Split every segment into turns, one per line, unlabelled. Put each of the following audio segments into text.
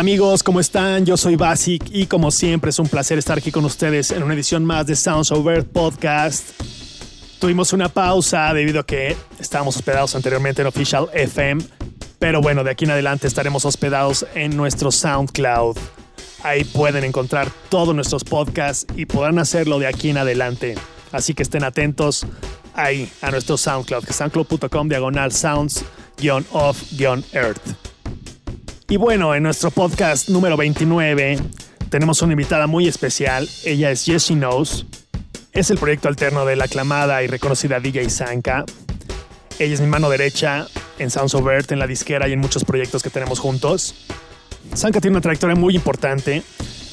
Amigos, ¿cómo están? Yo soy Basic y como siempre es un placer estar aquí con ustedes en una edición más de Sounds Over Podcast. Tuvimos una pausa debido a que estábamos hospedados anteriormente en Official FM, pero bueno, de aquí en adelante estaremos hospedados en nuestro SoundCloud. Ahí pueden encontrar todos nuestros podcasts y podrán hacerlo de aquí en adelante. Así que estén atentos ahí a nuestro SoundCloud, que es soundcloud.com diagonal sounds-off-earth. Y bueno, en nuestro podcast número 29 tenemos una invitada muy especial. Ella es Jessie Knows. Es el proyecto alterno de la aclamada y reconocida DJ Sanka. Ella es mi mano derecha en Sounds of en la disquera y en muchos proyectos que tenemos juntos. Sanka tiene una trayectoria muy importante.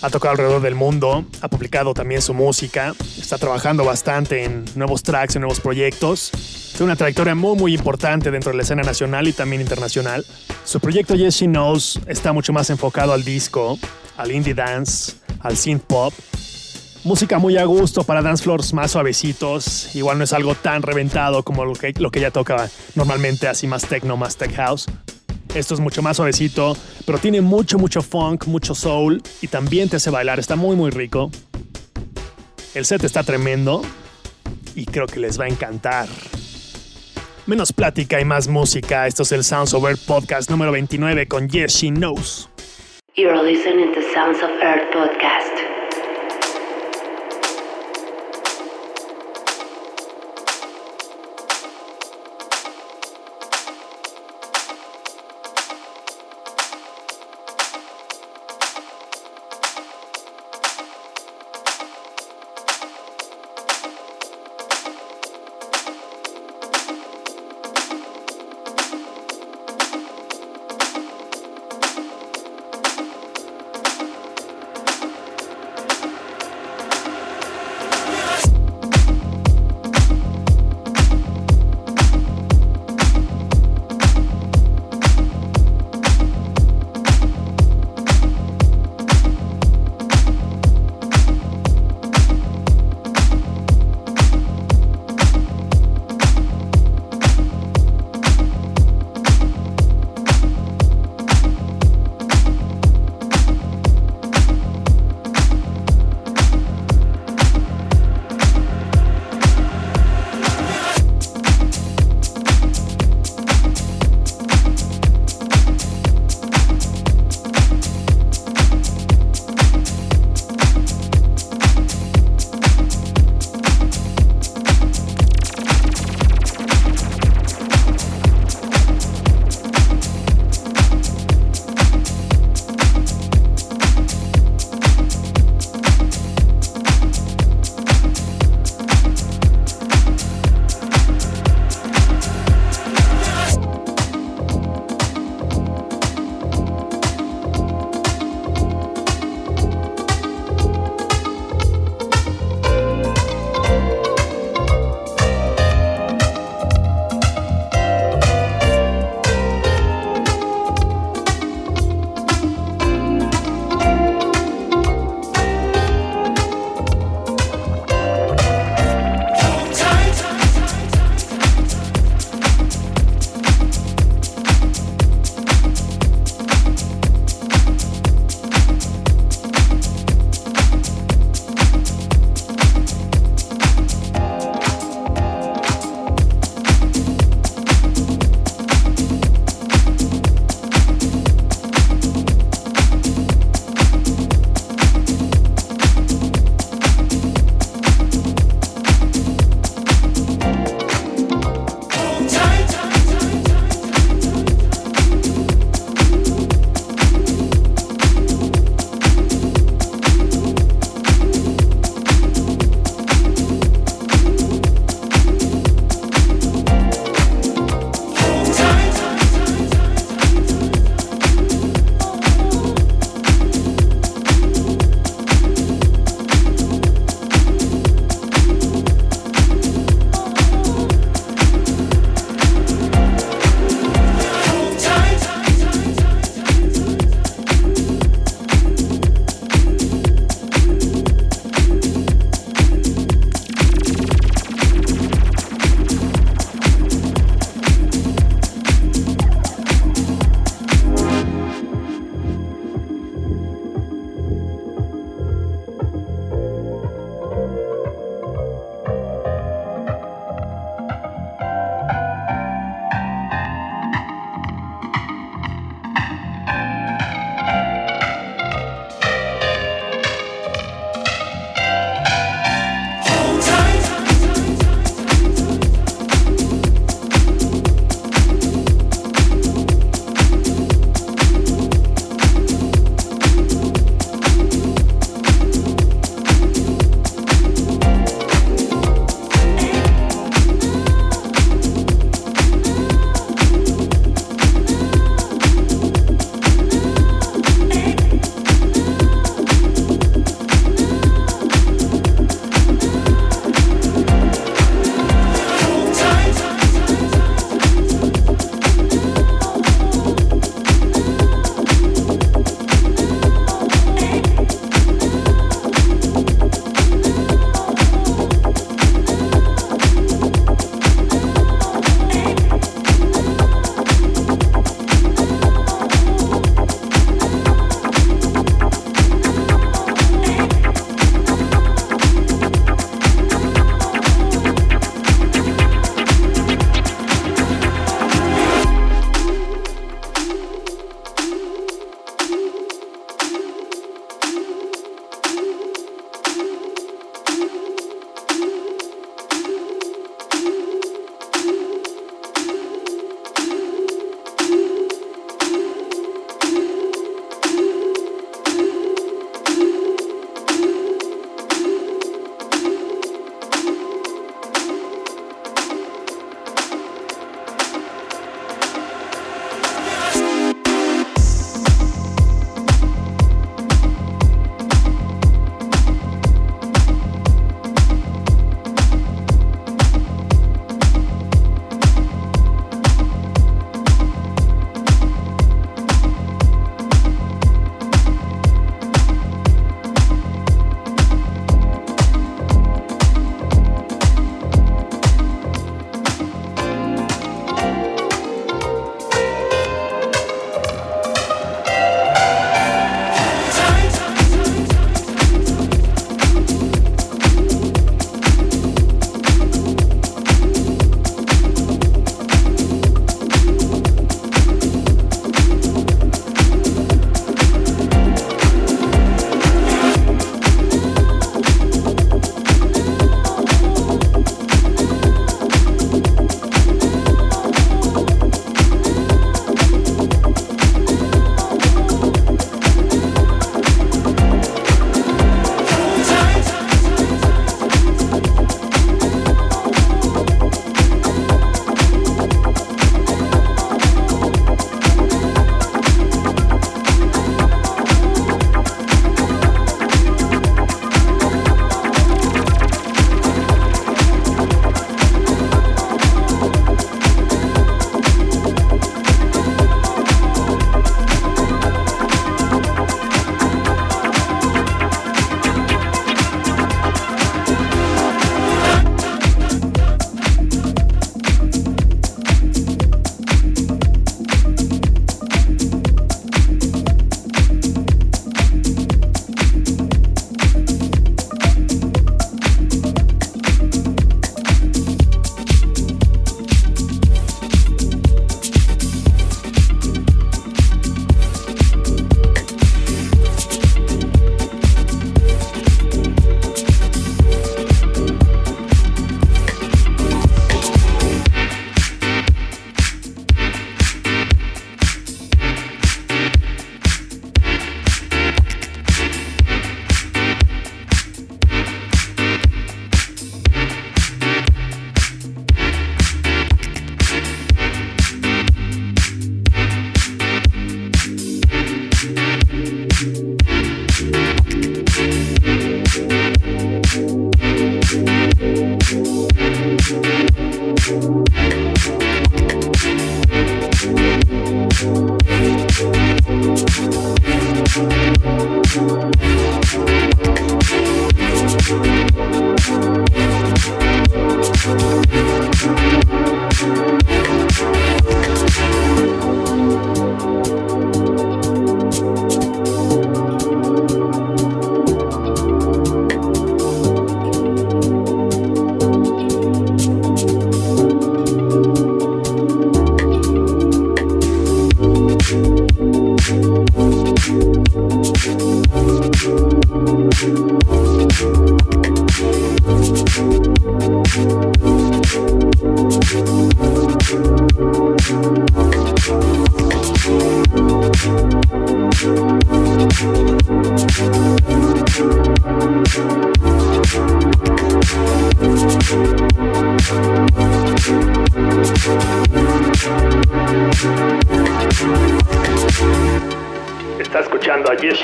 Ha tocado alrededor del mundo, ha publicado también su música, está trabajando bastante en nuevos tracks, en nuevos proyectos. Tiene una trayectoria muy muy importante dentro de la escena nacional y también internacional. Su proyecto Yes She Knows está mucho más enfocado al disco, al indie dance, al synth pop. Música muy a gusto para dance floors más suavecitos. Igual no es algo tan reventado como lo que, lo que ella toca normalmente, así más techno, más tech house. Esto es mucho más suavecito, pero tiene mucho, mucho funk, mucho soul y también te hace bailar. Está muy, muy rico. El set está tremendo y creo que les va a encantar. Menos plática y más música. Esto es el Sounds of Earth Podcast número 29 con Yes She Knows.
You're listening to Sounds of Earth Podcast.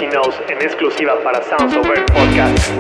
En exclusiva para Sounds Over Podcast.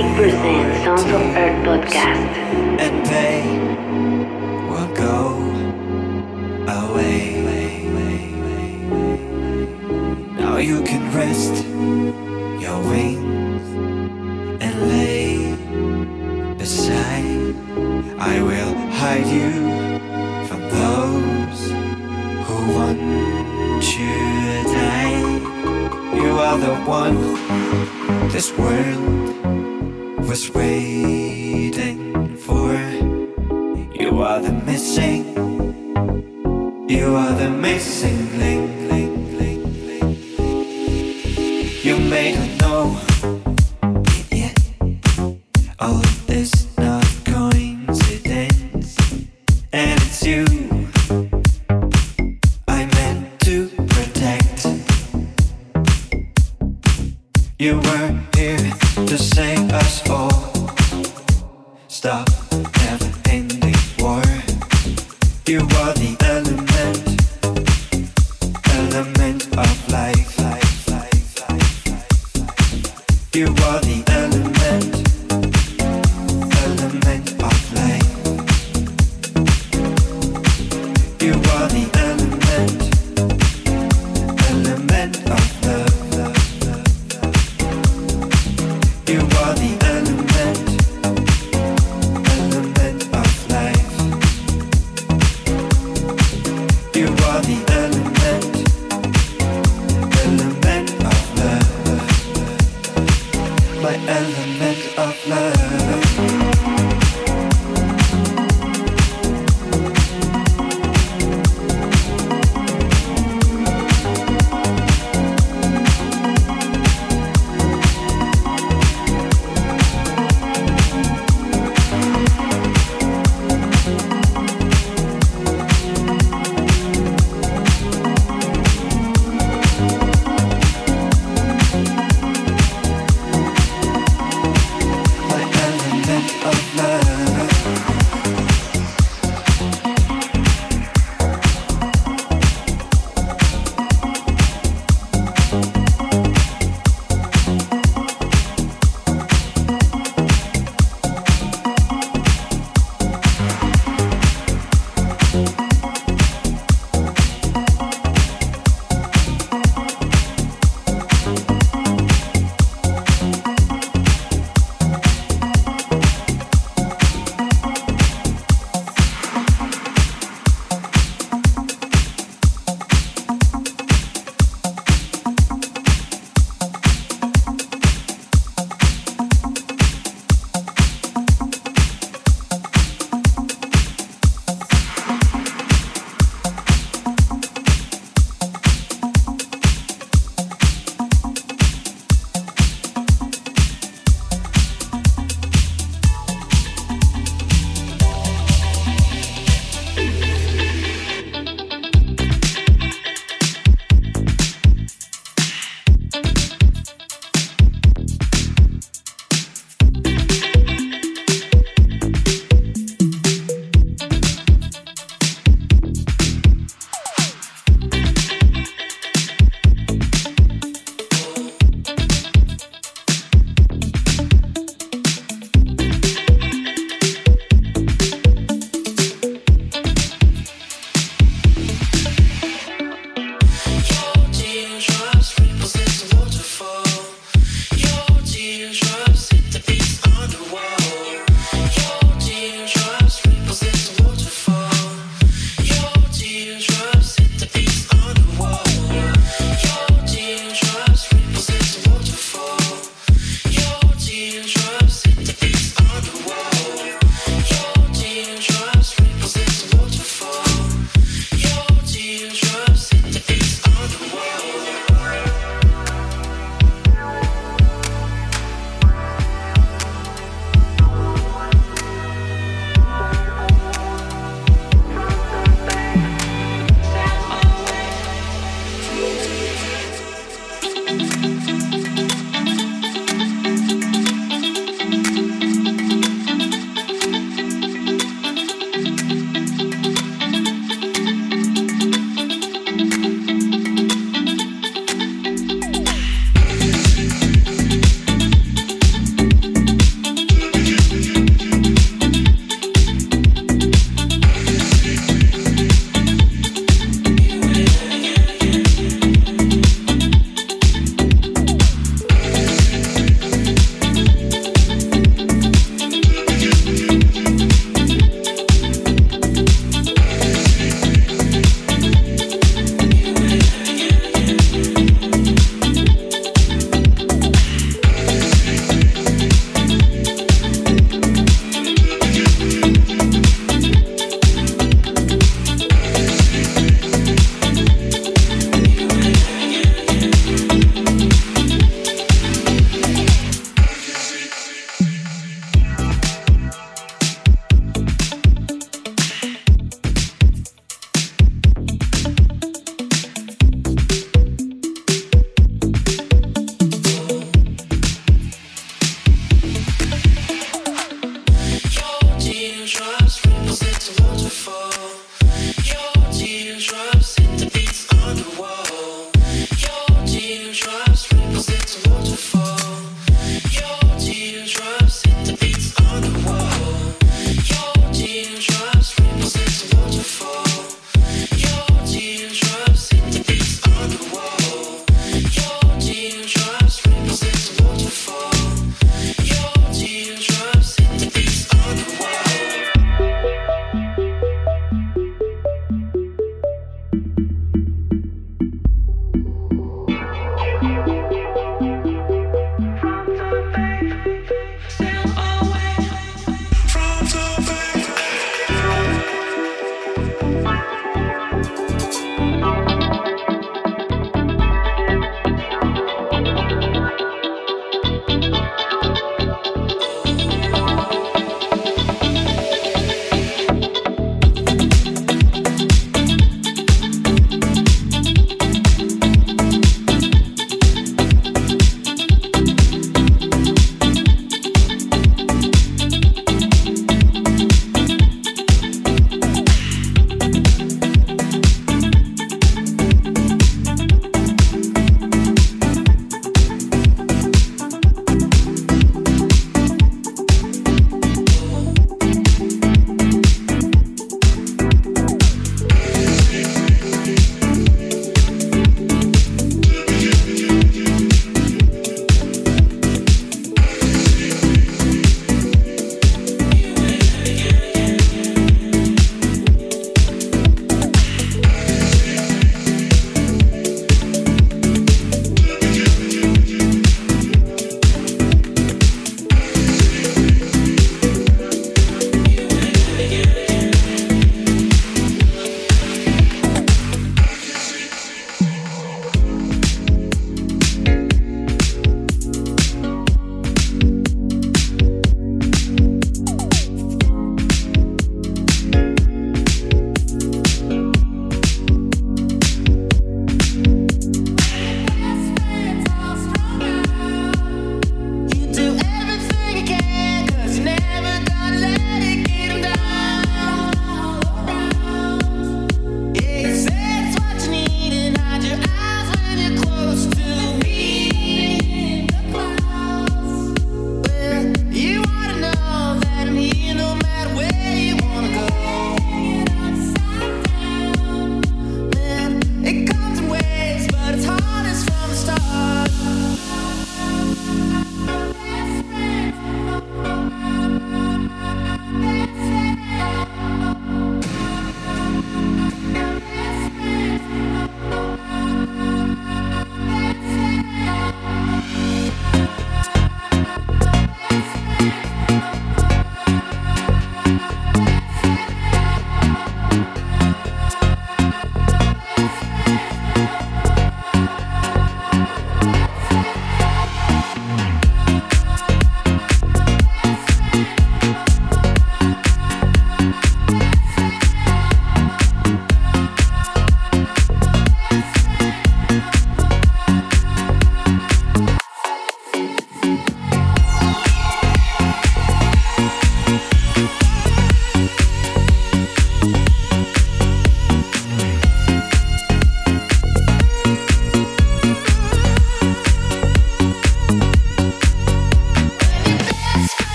Mystic presents Sounds of Earth podcast. And they will go away. Now you can rest your wings and lay beside. I will hide you from those who want you to die. You are the one this world was waiting for. You are the missing, you are the missing link.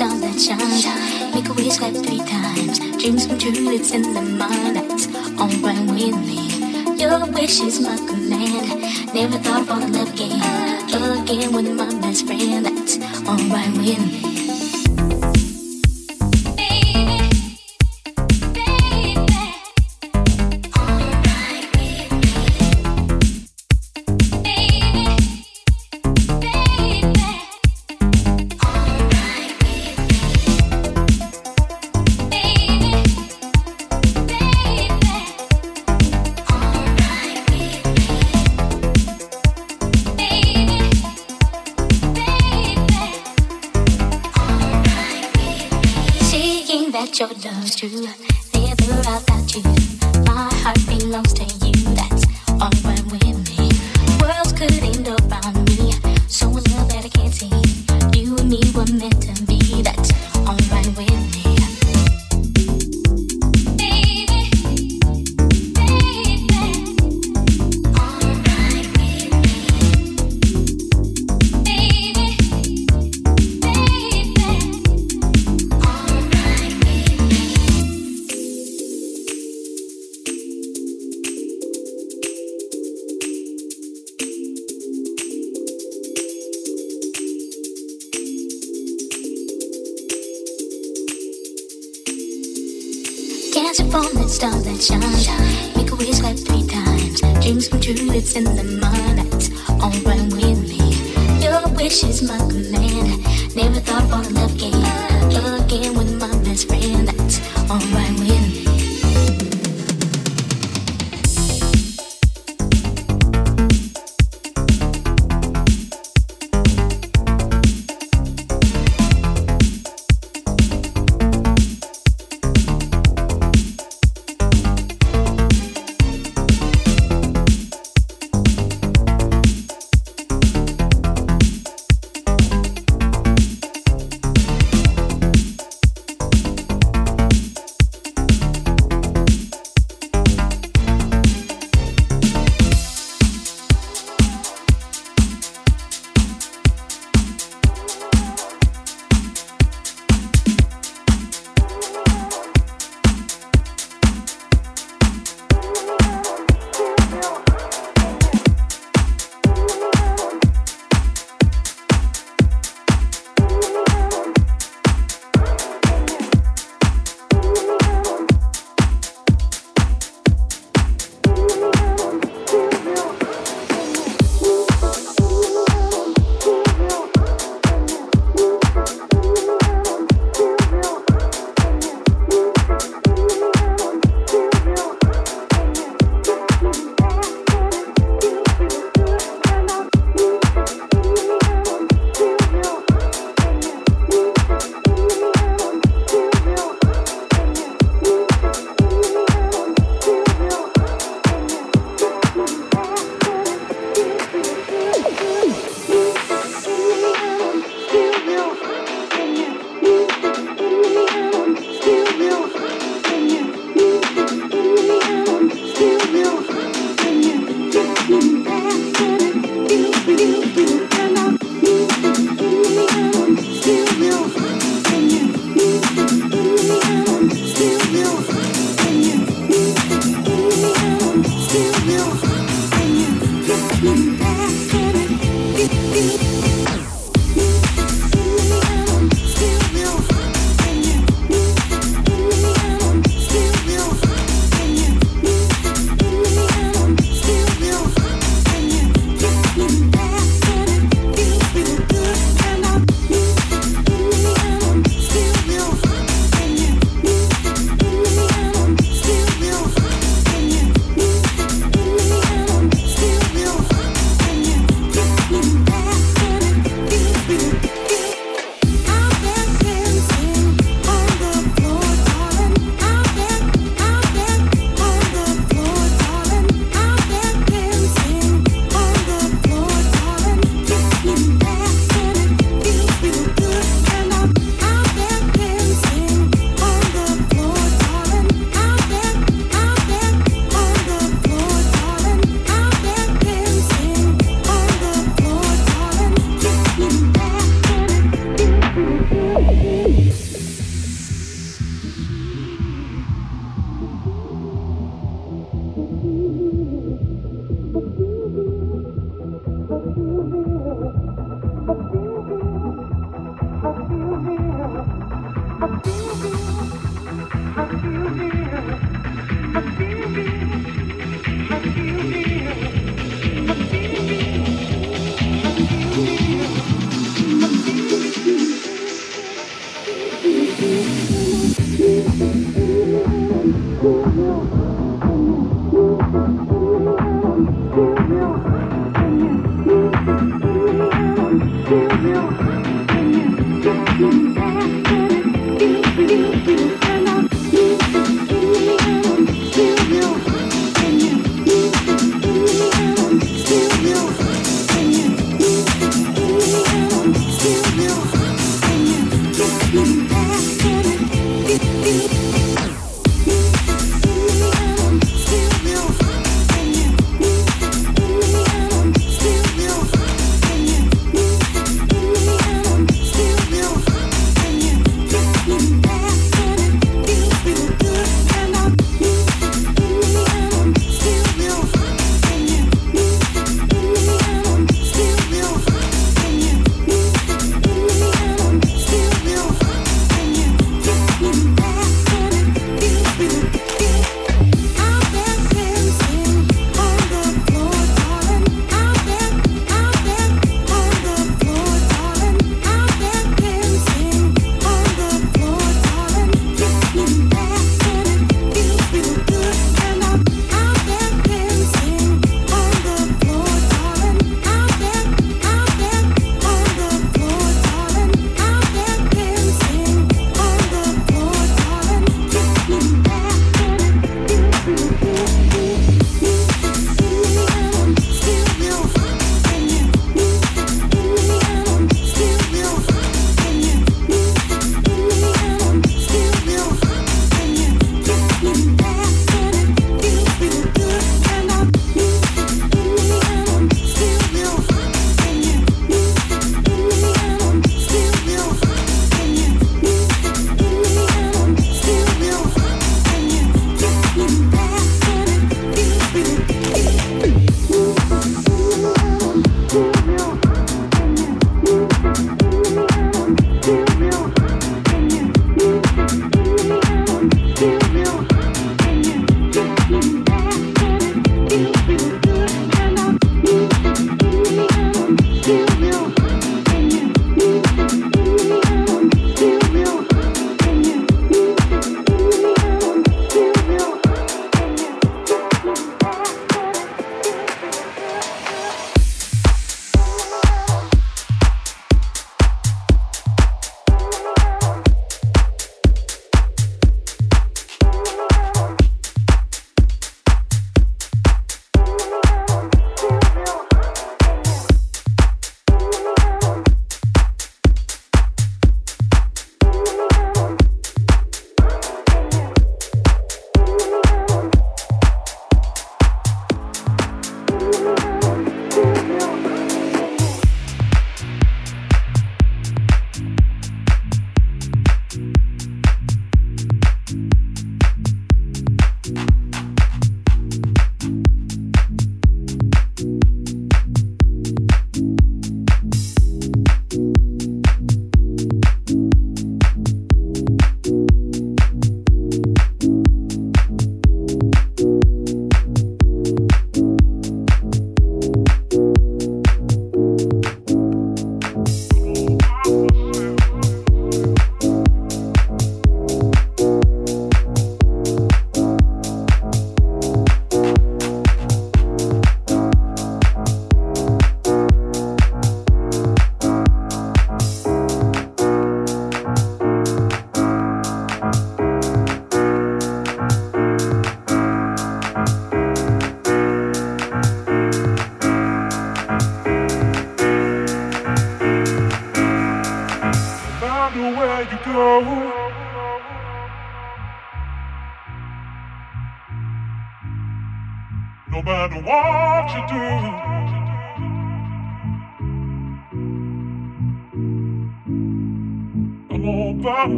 star that shines. Make a wish like three times. Dreams come true, it's in the mind. That's all right
with me. Your wish is my command. Never
thought I'd fall
in love again. Again with my best friend. That's all right with me.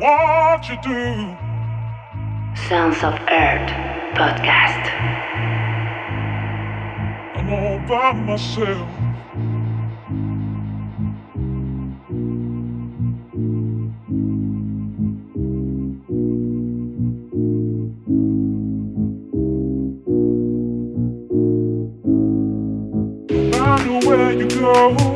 what you do.
Sons of Earth podcast.
I'm all by myself. I know where you go.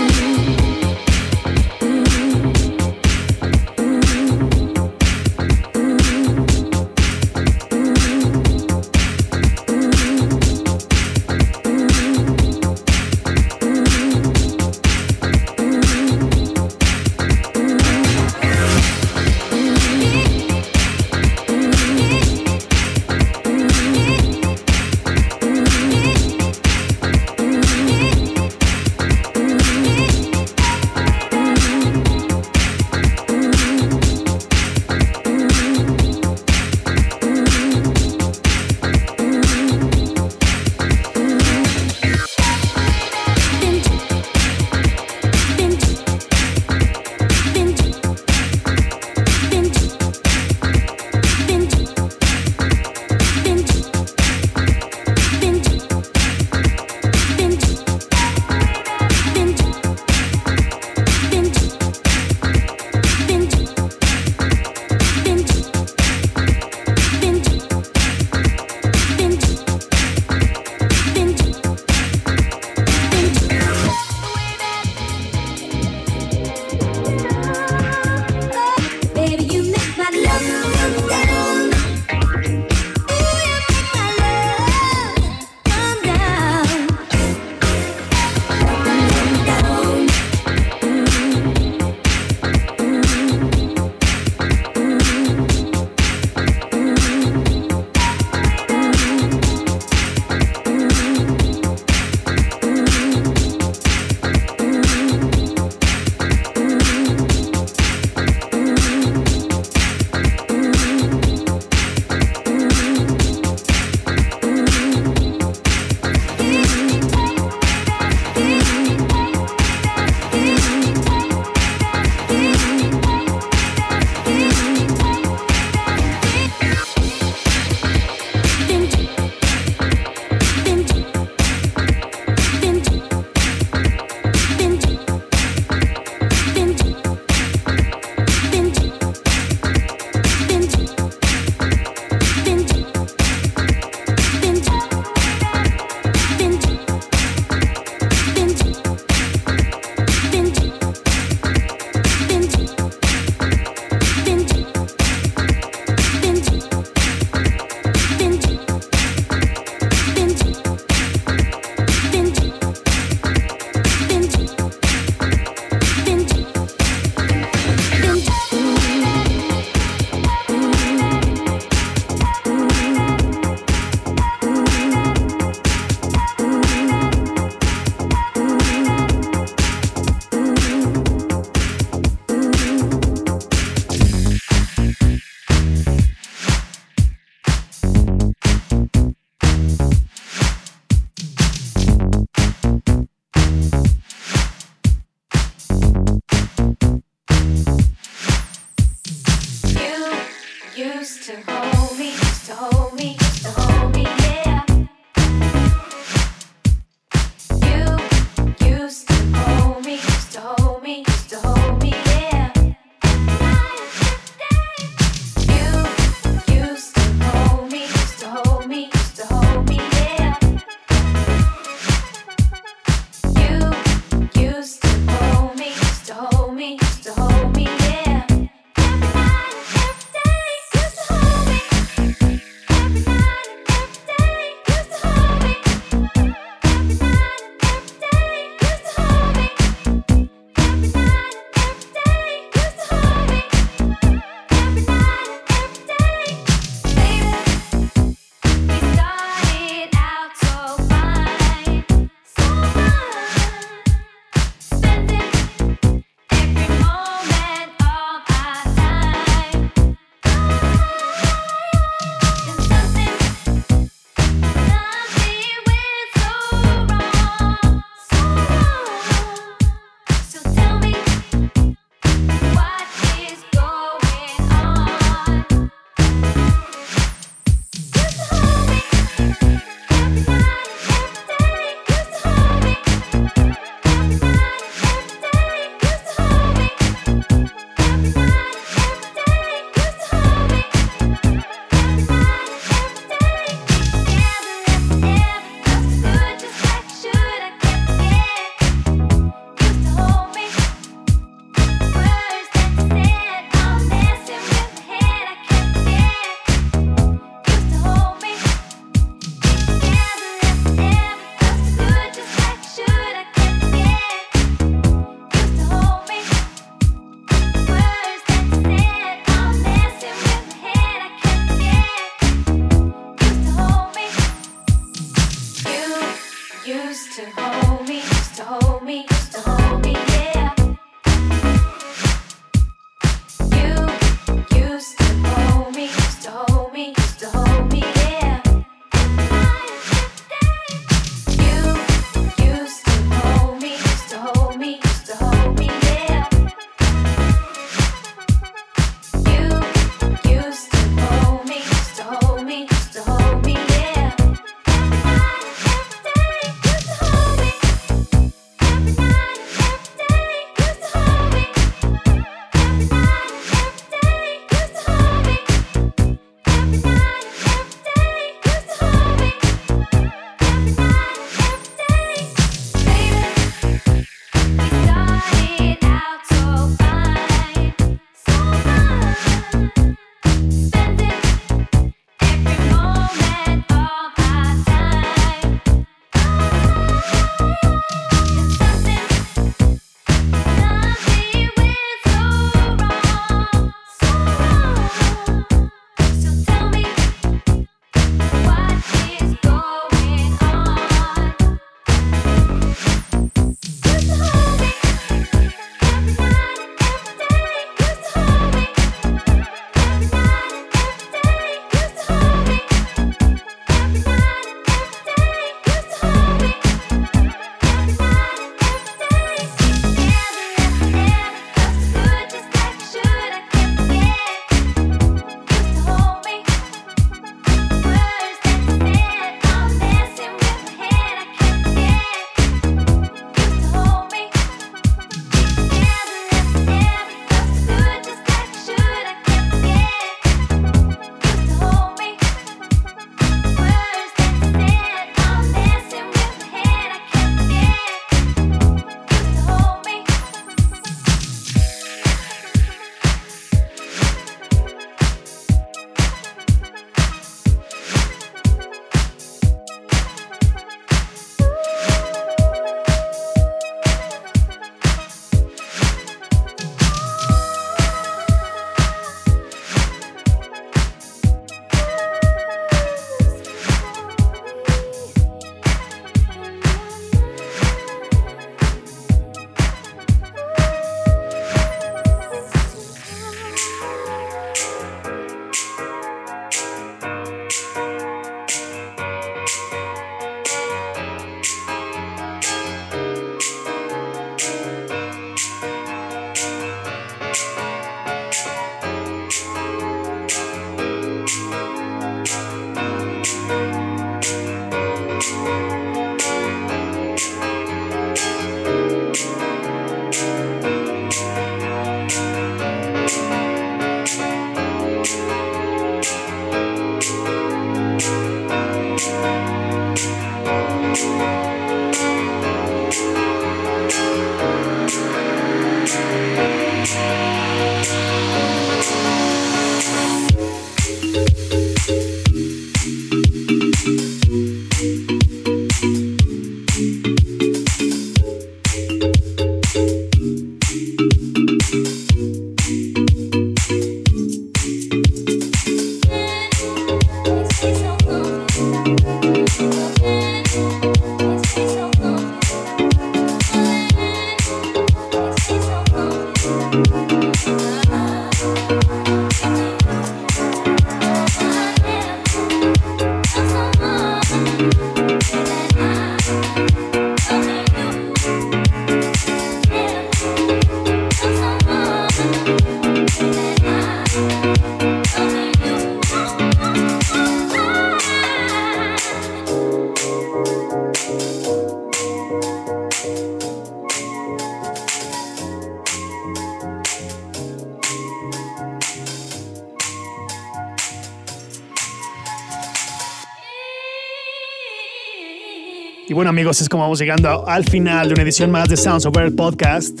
Amigos, es como vamos llegando al final de una edición más de Sounds Earth Podcast.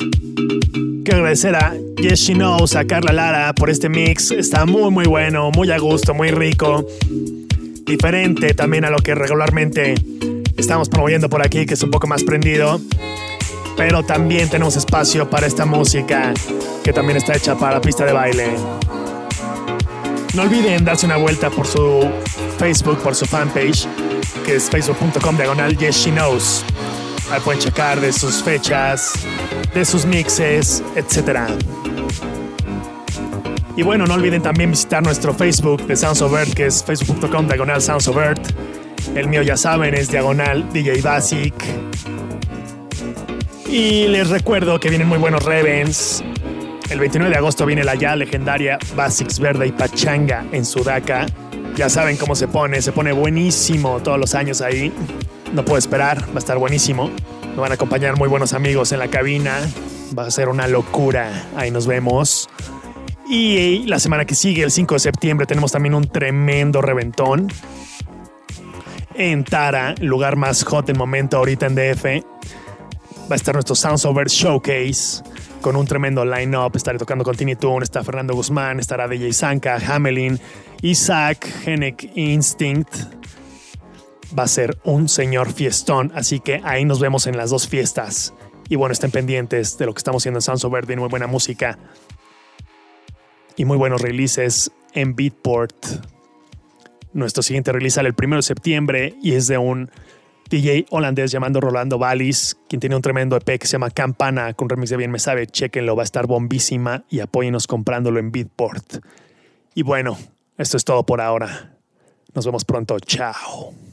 Quiero agradecer a Yes She Knows, a Carla Lara por este mix. Está muy muy bueno, muy a gusto, muy rico. Diferente también a lo que regularmente estamos promoviendo por aquí, que es un poco más prendido. Pero también tenemos espacio para esta música que también está hecha para la pista de baile. No olviden darse una vuelta por su Facebook, por su fanpage que es facebook.com diagonal Yes She Knows. Ahí pueden checar de sus fechas, de sus mixes, etc. Y bueno, no olviden también visitar nuestro Facebook de Sounds of Earth, que es facebook.com diagonal Sounds of Earth. El mío ya saben es diagonal DJ Basic. Y les recuerdo que vienen muy buenos Revens. El 29 de agosto viene la ya legendaria Basics Verde y Pachanga en Sudaca. Ya saben cómo se pone, se pone buenísimo todos los años ahí. No puedo esperar, va a estar buenísimo. Me van a acompañar muy buenos amigos en la cabina. Va a ser una locura. Ahí nos vemos. Y la semana que sigue, el 5 de septiembre, tenemos también un tremendo reventón en Tara, lugar más hot del momento ahorita en DF. Va a estar nuestro Sounds Over Showcase con un tremendo line-up. Estaré tocando con Tiny Toon, está Fernando Guzmán, estará DJ Zanka, Hamelin, Isaac, Henek Instinct. Va a ser un señor fiestón, así que ahí nos vemos en las dos fiestas. Y bueno, estén pendientes de lo que estamos haciendo en Sounds Over, de muy buena música y muy buenos releases en Beatport. Nuestro siguiente release sale el 1 de septiembre y es de un DJ holandés llamado Rolando Valis, quien tiene un tremendo EP que se llama Campana con remix de Bien Me Sabe. Chequenlo, va a estar bombísima y apóyenos comprándolo en Beatport. Y bueno, esto es todo por ahora. Nos vemos pronto. Chao.